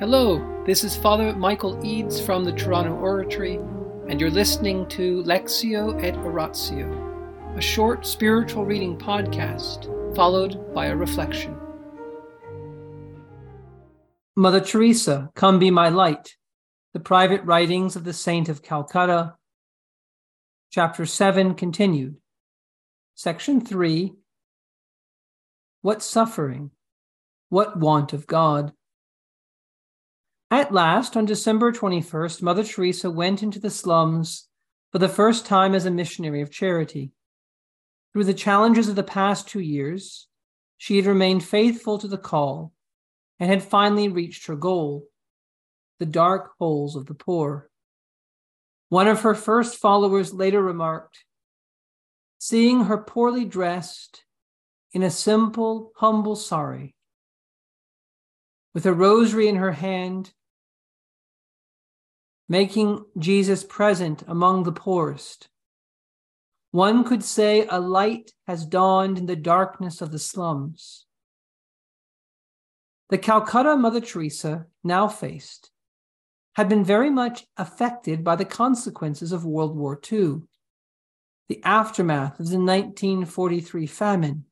Hello, this is Father Michael Eades from the Toronto Oratory, and you're listening to Lectio et Oratio, a short spiritual reading podcast followed by a reflection. Mother Teresa, Come Be My Light, the private writings of the Saint of Calcutta, Chapter 7 continued. Section 3 What suffering? What want of God? At last, on December 21st, Mother Teresa went into the slums for the first time as a missionary of charity. Through the challenges of the past two years, she had remained faithful to the call and had finally reached her goal the dark holes of the poor. One of her first followers later remarked Seeing her poorly dressed in a simple, humble sari, with a rosary in her hand making Jesus present among the poorest. One could say a light has dawned in the darkness of the slums. The Calcutta Mother Teresa now faced had been very much affected by the consequences of World War II, the aftermath of the 1943 famine,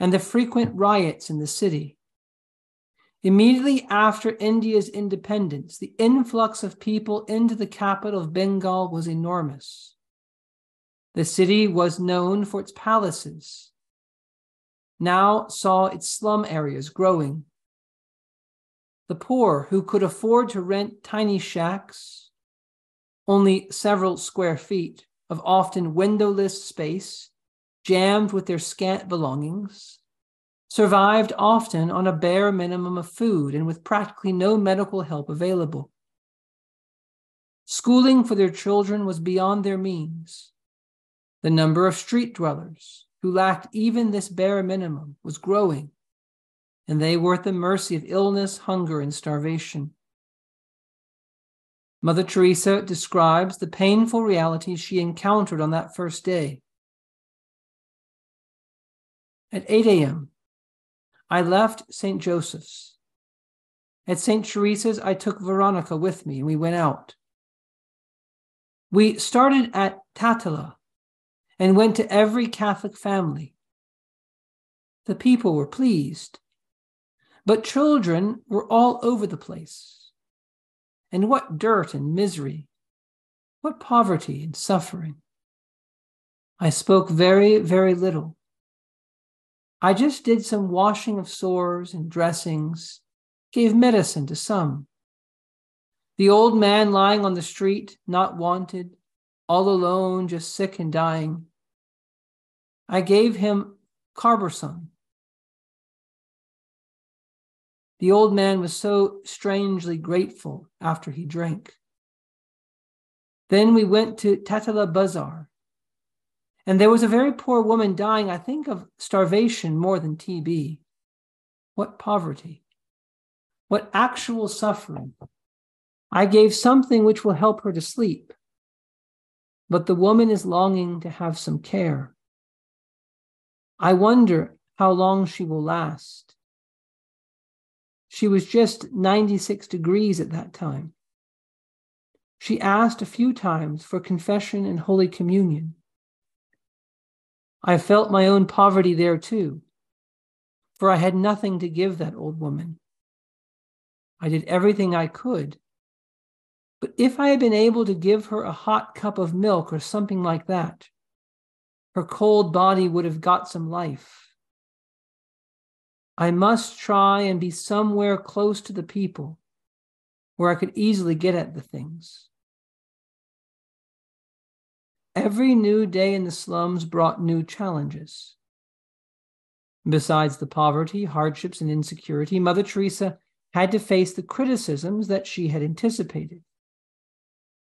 and the frequent riots in the city. Immediately after India's independence, the influx of people into the capital of Bengal was enormous. The city was known for its palaces, now saw its slum areas growing. The poor who could afford to rent tiny shacks, only several square feet of often windowless space, jammed with their scant belongings, survived often on a bare minimum of food and with practically no medical help available. Schooling for their children was beyond their means. The number of street dwellers who lacked even this bare minimum was growing, and they were at the mercy of illness, hunger, and starvation. Mother Teresa describes the painful realities she encountered on that first day. At 8 a.m., I left St. Joseph's. At St. Teresa's, I took Veronica with me and we went out. We started at Taltala and went to every Catholic family. The people were pleased, but children were all over the place. And what dirt and misery, what poverty and suffering. I spoke very, very little. I just did some washing of sores and dressings, gave medicine to some. The old man lying on the street, not wanted, all alone, just sick and dying. I gave him carboson. The old man was so strangely grateful after he drank. Then we went to Taltala Bazaar, and there was a very poor woman dying, I think, of starvation more than TB. What poverty! What actual suffering! I gave something which will help her to sleep. But the woman is longing to have some care. I wonder how long she will last. She was just 96 degrees at that time. She asked a few times for confession and Holy Communion. I felt my own poverty there too, for I had nothing to give that old woman. I did everything I could. But if I had been able to give her a hot cup of milk or something like that, her cold body would have got some life. I must try and be somewhere close to the people where I could easily get at the things. Every new day in the slums brought new challenges. Besides the poverty, hardships, and insecurity, Mother Teresa had to face the criticisms that she had anticipated.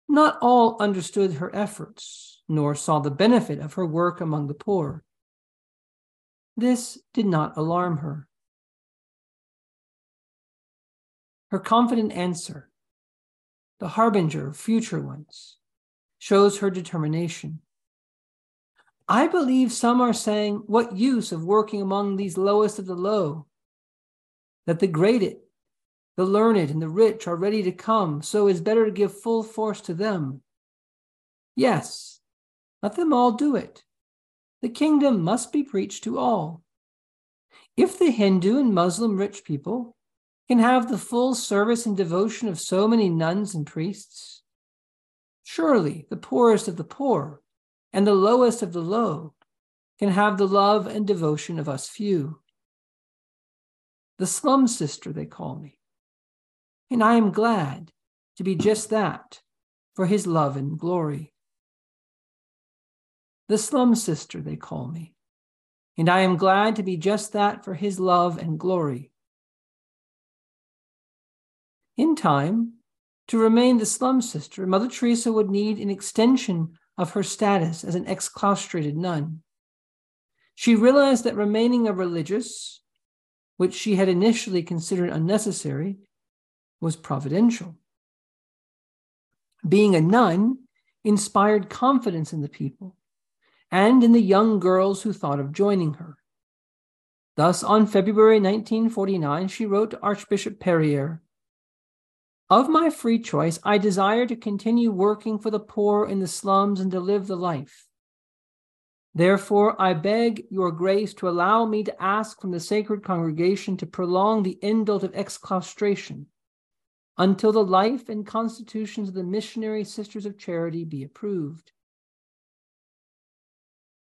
Not all understood her efforts, nor saw the benefit of her work among the poor. This did not alarm her. Her confident answer, the harbinger of future ones, shows her determination. I believe some are saying, What use of working among these lowest of the low? That the great The learned and the rich are ready to come, so it's better to give full force to them. Yes, let them all do it. The kingdom must be preached to all. If the Hindu and Muslim rich people can have the full service and devotion of so many nuns and priests, surely the poorest of the poor and the lowest of the low can have the love and devotion of us few. The slum sister, they call me. And I am glad to be just that for his love and glory. The slum sister, they call me. And I am glad to be just that for his love and glory. In time, to remain the slum sister, Mother Teresa would need an extension of her status as an exclaustrated nun. She realized that remaining a religious, which she had initially considered unnecessary, was providential. Being a nun inspired confidence in the people and in the young girls who thought of joining her. Thus, on February 1949, she wrote to Archbishop Perier Of my free choice, I desire to continue working for the poor in the slums and to live the life. Therefore, I beg your grace to allow me to ask from the sacred congregation to prolong the indult of exclaustration until the life and constitutions of the missionary sisters of charity be approved.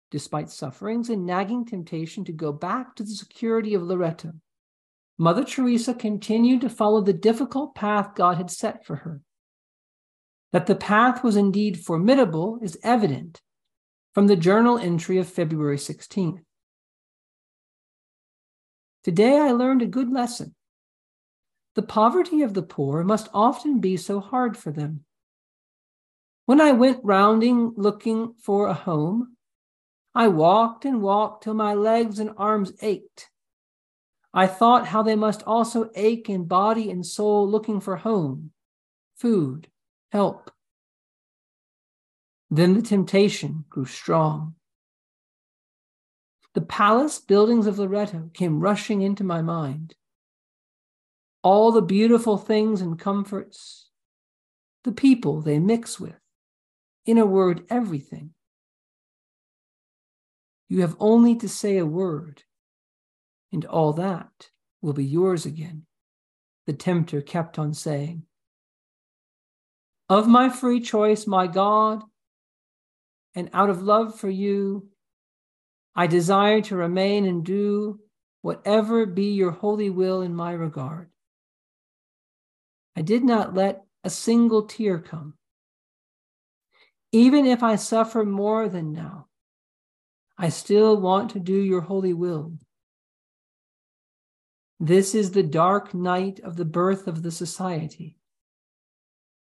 Despite sufferings and nagging temptation to go back to the security of Loreto, Mother Teresa continued to follow the difficult path God had set for her. That the path was indeed formidable is evident from the journal entry of February 16th. Today I learned a good lesson. The poverty of the poor must often be so hard for them. When I went rounding looking for a home, I walked and walked till my legs and arms ached. I thought how they must also ache in body and soul looking for home, food, help, then the temptation grew strong. The palace buildings of Loreto came rushing into my mind. All the beautiful things and comforts, the people they mix with, in a word, everything. You have only to say a word, and all that will be yours again, the tempter kept on saying. Of my free choice, my God, and out of love for you, I desire to remain and do whatever be your holy will in my regard. I did not let a single tear come. Even if I suffer more than now, I still want to do your holy will. This is the dark night of the birth of the society.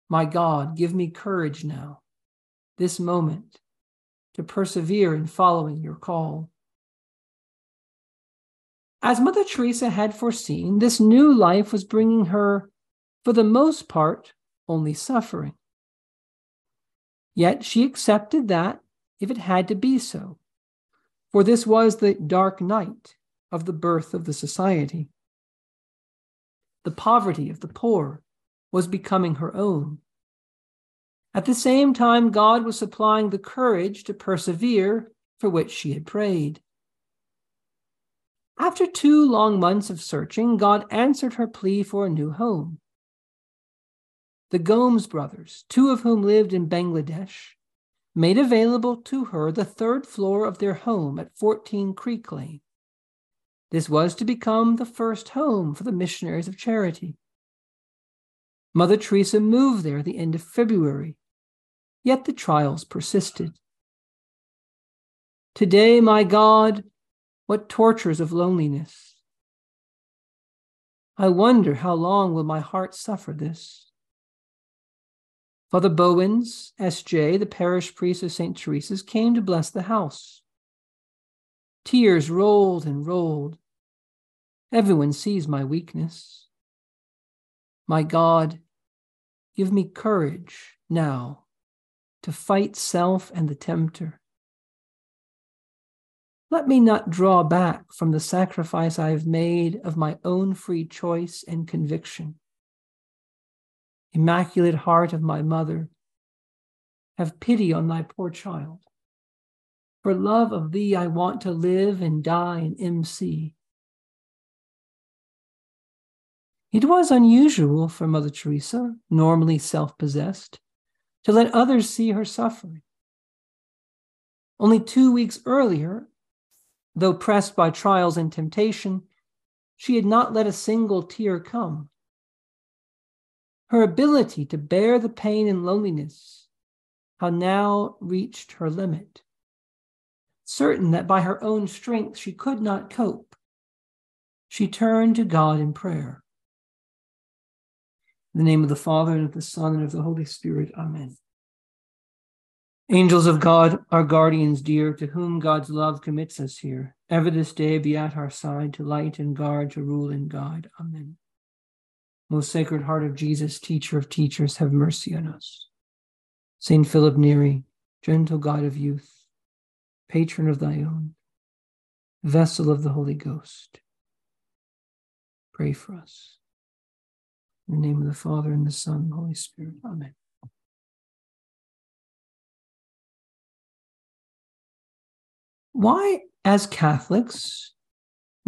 My God, give me courage now, this moment, to persevere in following your call. As Mother Teresa had foreseen, this new life was bringing her, for the most part, only suffering. Yet she accepted that if it had to be so, for this was the dark night of the birth of the society. The poverty of the poor was becoming her own, at the same time, God was supplying the courage to persevere for which she had prayed. After two long months of searching, God answered her plea for a new home. The Gomes brothers, two of whom lived in Bangladesh, made available to her the third floor of their home at 14 Creek Lane. This was to become the first home for the missionaries of charity. Mother Teresa moved there at the end of February Yet the trials persisted. Today, my God, what tortures of loneliness. I wonder how long will my heart suffer this. Father Bauwens, S.J., the parish priest of St. Teresa's, came to bless the house. Tears rolled and rolled. Everyone sees my weakness. My God, give me courage now to fight self and the tempter. Let me not draw back from the sacrifice I have made of my own free choice and conviction. Immaculate Heart of my mother, have pity on thy poor child. For love of thee, I want to live and die in MC. It was unusual for Mother Teresa, normally self possessed, to let others see her suffering. Only two weeks earlier, though pressed by trials and temptation, she had not let a single tear come. Her ability to bear the pain and loneliness had now reached her limit. Certain that by her own strength she could not cope, she turned to God in prayer. In the name of the Father, and of the Son, and of the Holy Spirit, Amen. Angels of God, our guardians dear, to whom God's love commits us here, ever this day be at our side to light and guard, to rule and guide. Amen. Most Sacred Heart of Jesus, teacher of teachers, have mercy on us. Saint Philip Neri, gentle God of youth, patron of thy own, vessel of the Holy Ghost, pray for us. In the name of the Father, and the Son, and the Holy Spirit. Amen. Why, as Catholics,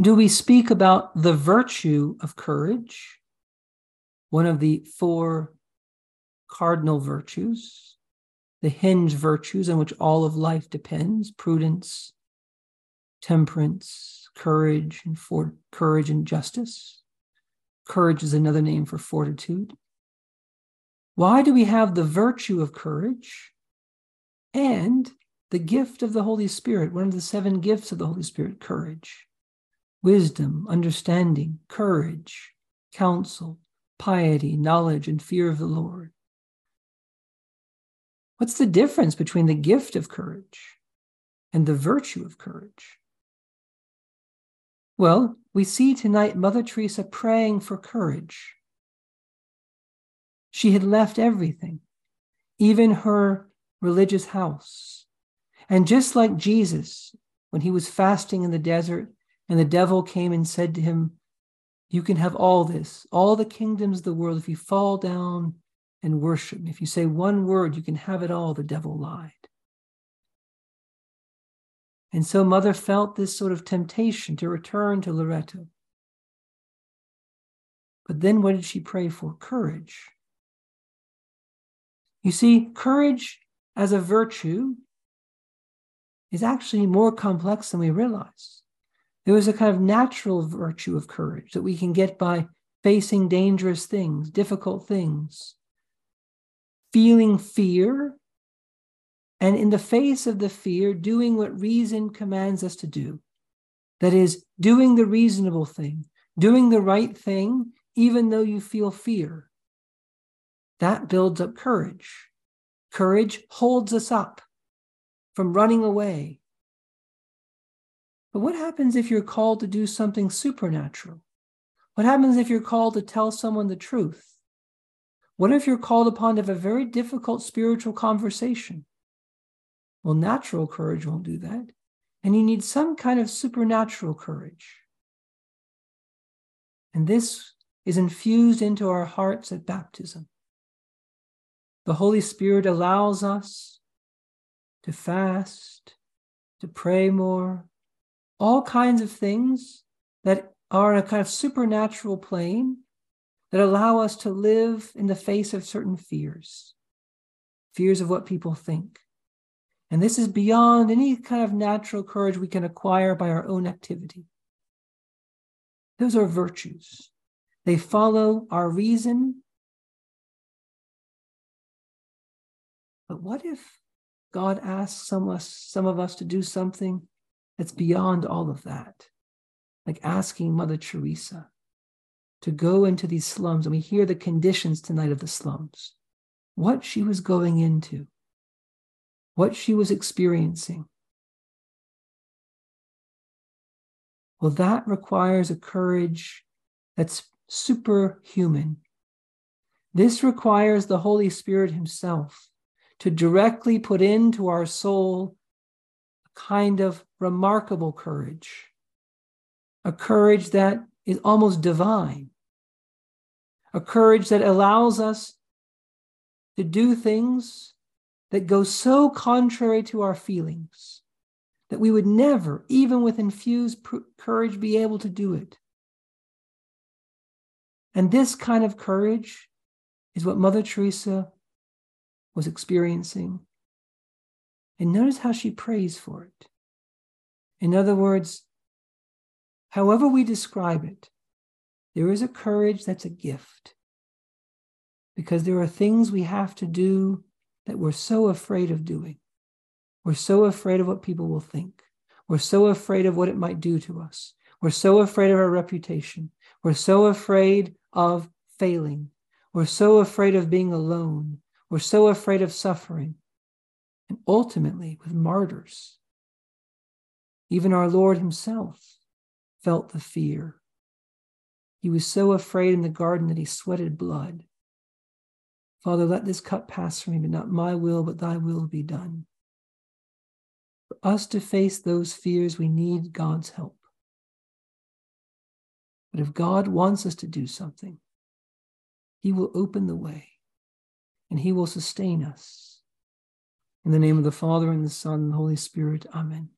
do we speak about the virtue of courage, one of the four cardinal virtues, the hinge virtues on which all of life depends prudence, temperance, courage, and for courage and justice. Courage is another name for fortitude. Why do we have the virtue of courage and the gift of the Holy Spirit, one of the seven gifts of the Holy Spirit courage, wisdom, understanding, courage, counsel, piety, knowledge, and fear of the Lord. What's the difference between the gift of courage and the virtue of courage? Well, we see tonight Mother Teresa praying for courage. She had left everything, even her religious house, and just like Jesus, when he was fasting in the desert, and the devil came and said to him, You can have all this, all the kingdoms of the world, if you fall down and worship me. If you say one word, you can have it all. The devil lied. And so Mother felt this sort of temptation to return to Loreto. But then what did she pray for? Courage. You see, courage as a virtue is actually more complex than we realize. There is a kind of natural virtue of courage that we can get by facing dangerous things, difficult things, feeling fear, and in the face of the fear, doing what reason commands us to do. That is, doing the reasonable thing, doing the right thing, even though you feel fear. That builds up courage. Courage holds us up from running away. But what happens if you're called to do something supernatural? What happens if you're called to tell someone the truth? What if you're called upon to have a very difficult spiritual conversation? Well, natural courage won't do that. And you need some kind of supernatural courage. And this is infused into our hearts at baptism. The Holy Spirit allows us to fast, to pray more, all kinds of things that are in a kind of supernatural plane that allow us to live in the face of certain fears, fears of what people think. And this is beyond any kind of natural courage we can acquire by our own activity. Those are virtues. They follow our reason. But what if God asks some of us, some of us to do something that's beyond all of that. Like asking Mother Teresa to go into these slums, and we hear the conditions tonight of the slums, what she was going into, what she was experiencing. Well, that requires a courage that's superhuman. This requires the Holy Spirit Himself to directly put into our soul a kind of remarkable courage, a courage that is almost divine, a courage that allows us to do things that go so contrary to our feelings that we would never, even with infused courage, be able to do it. And this kind of courage is what Mother Teresa was experiencing. And notice how she prays for it. In other words, however we describe it, there is a courage that's a gift. Because there are things we have to do that we're so afraid of doing. We're so afraid of what people will think. We're so afraid of what it might do to us. We're so afraid of our reputation. We're so afraid of failing. We're so afraid of being alone. We're so afraid of suffering. And ultimately, with martyrs, even our Lord Himself felt the fear. He was so afraid in the garden that he sweated blood. Father, let this cup pass from me, but not my will, but thy will be done. For us to face those fears, we need God's help. But if God wants us to do something, he will open the way and he will sustain us. In the name of the Father and the Son and the Holy Spirit, amen.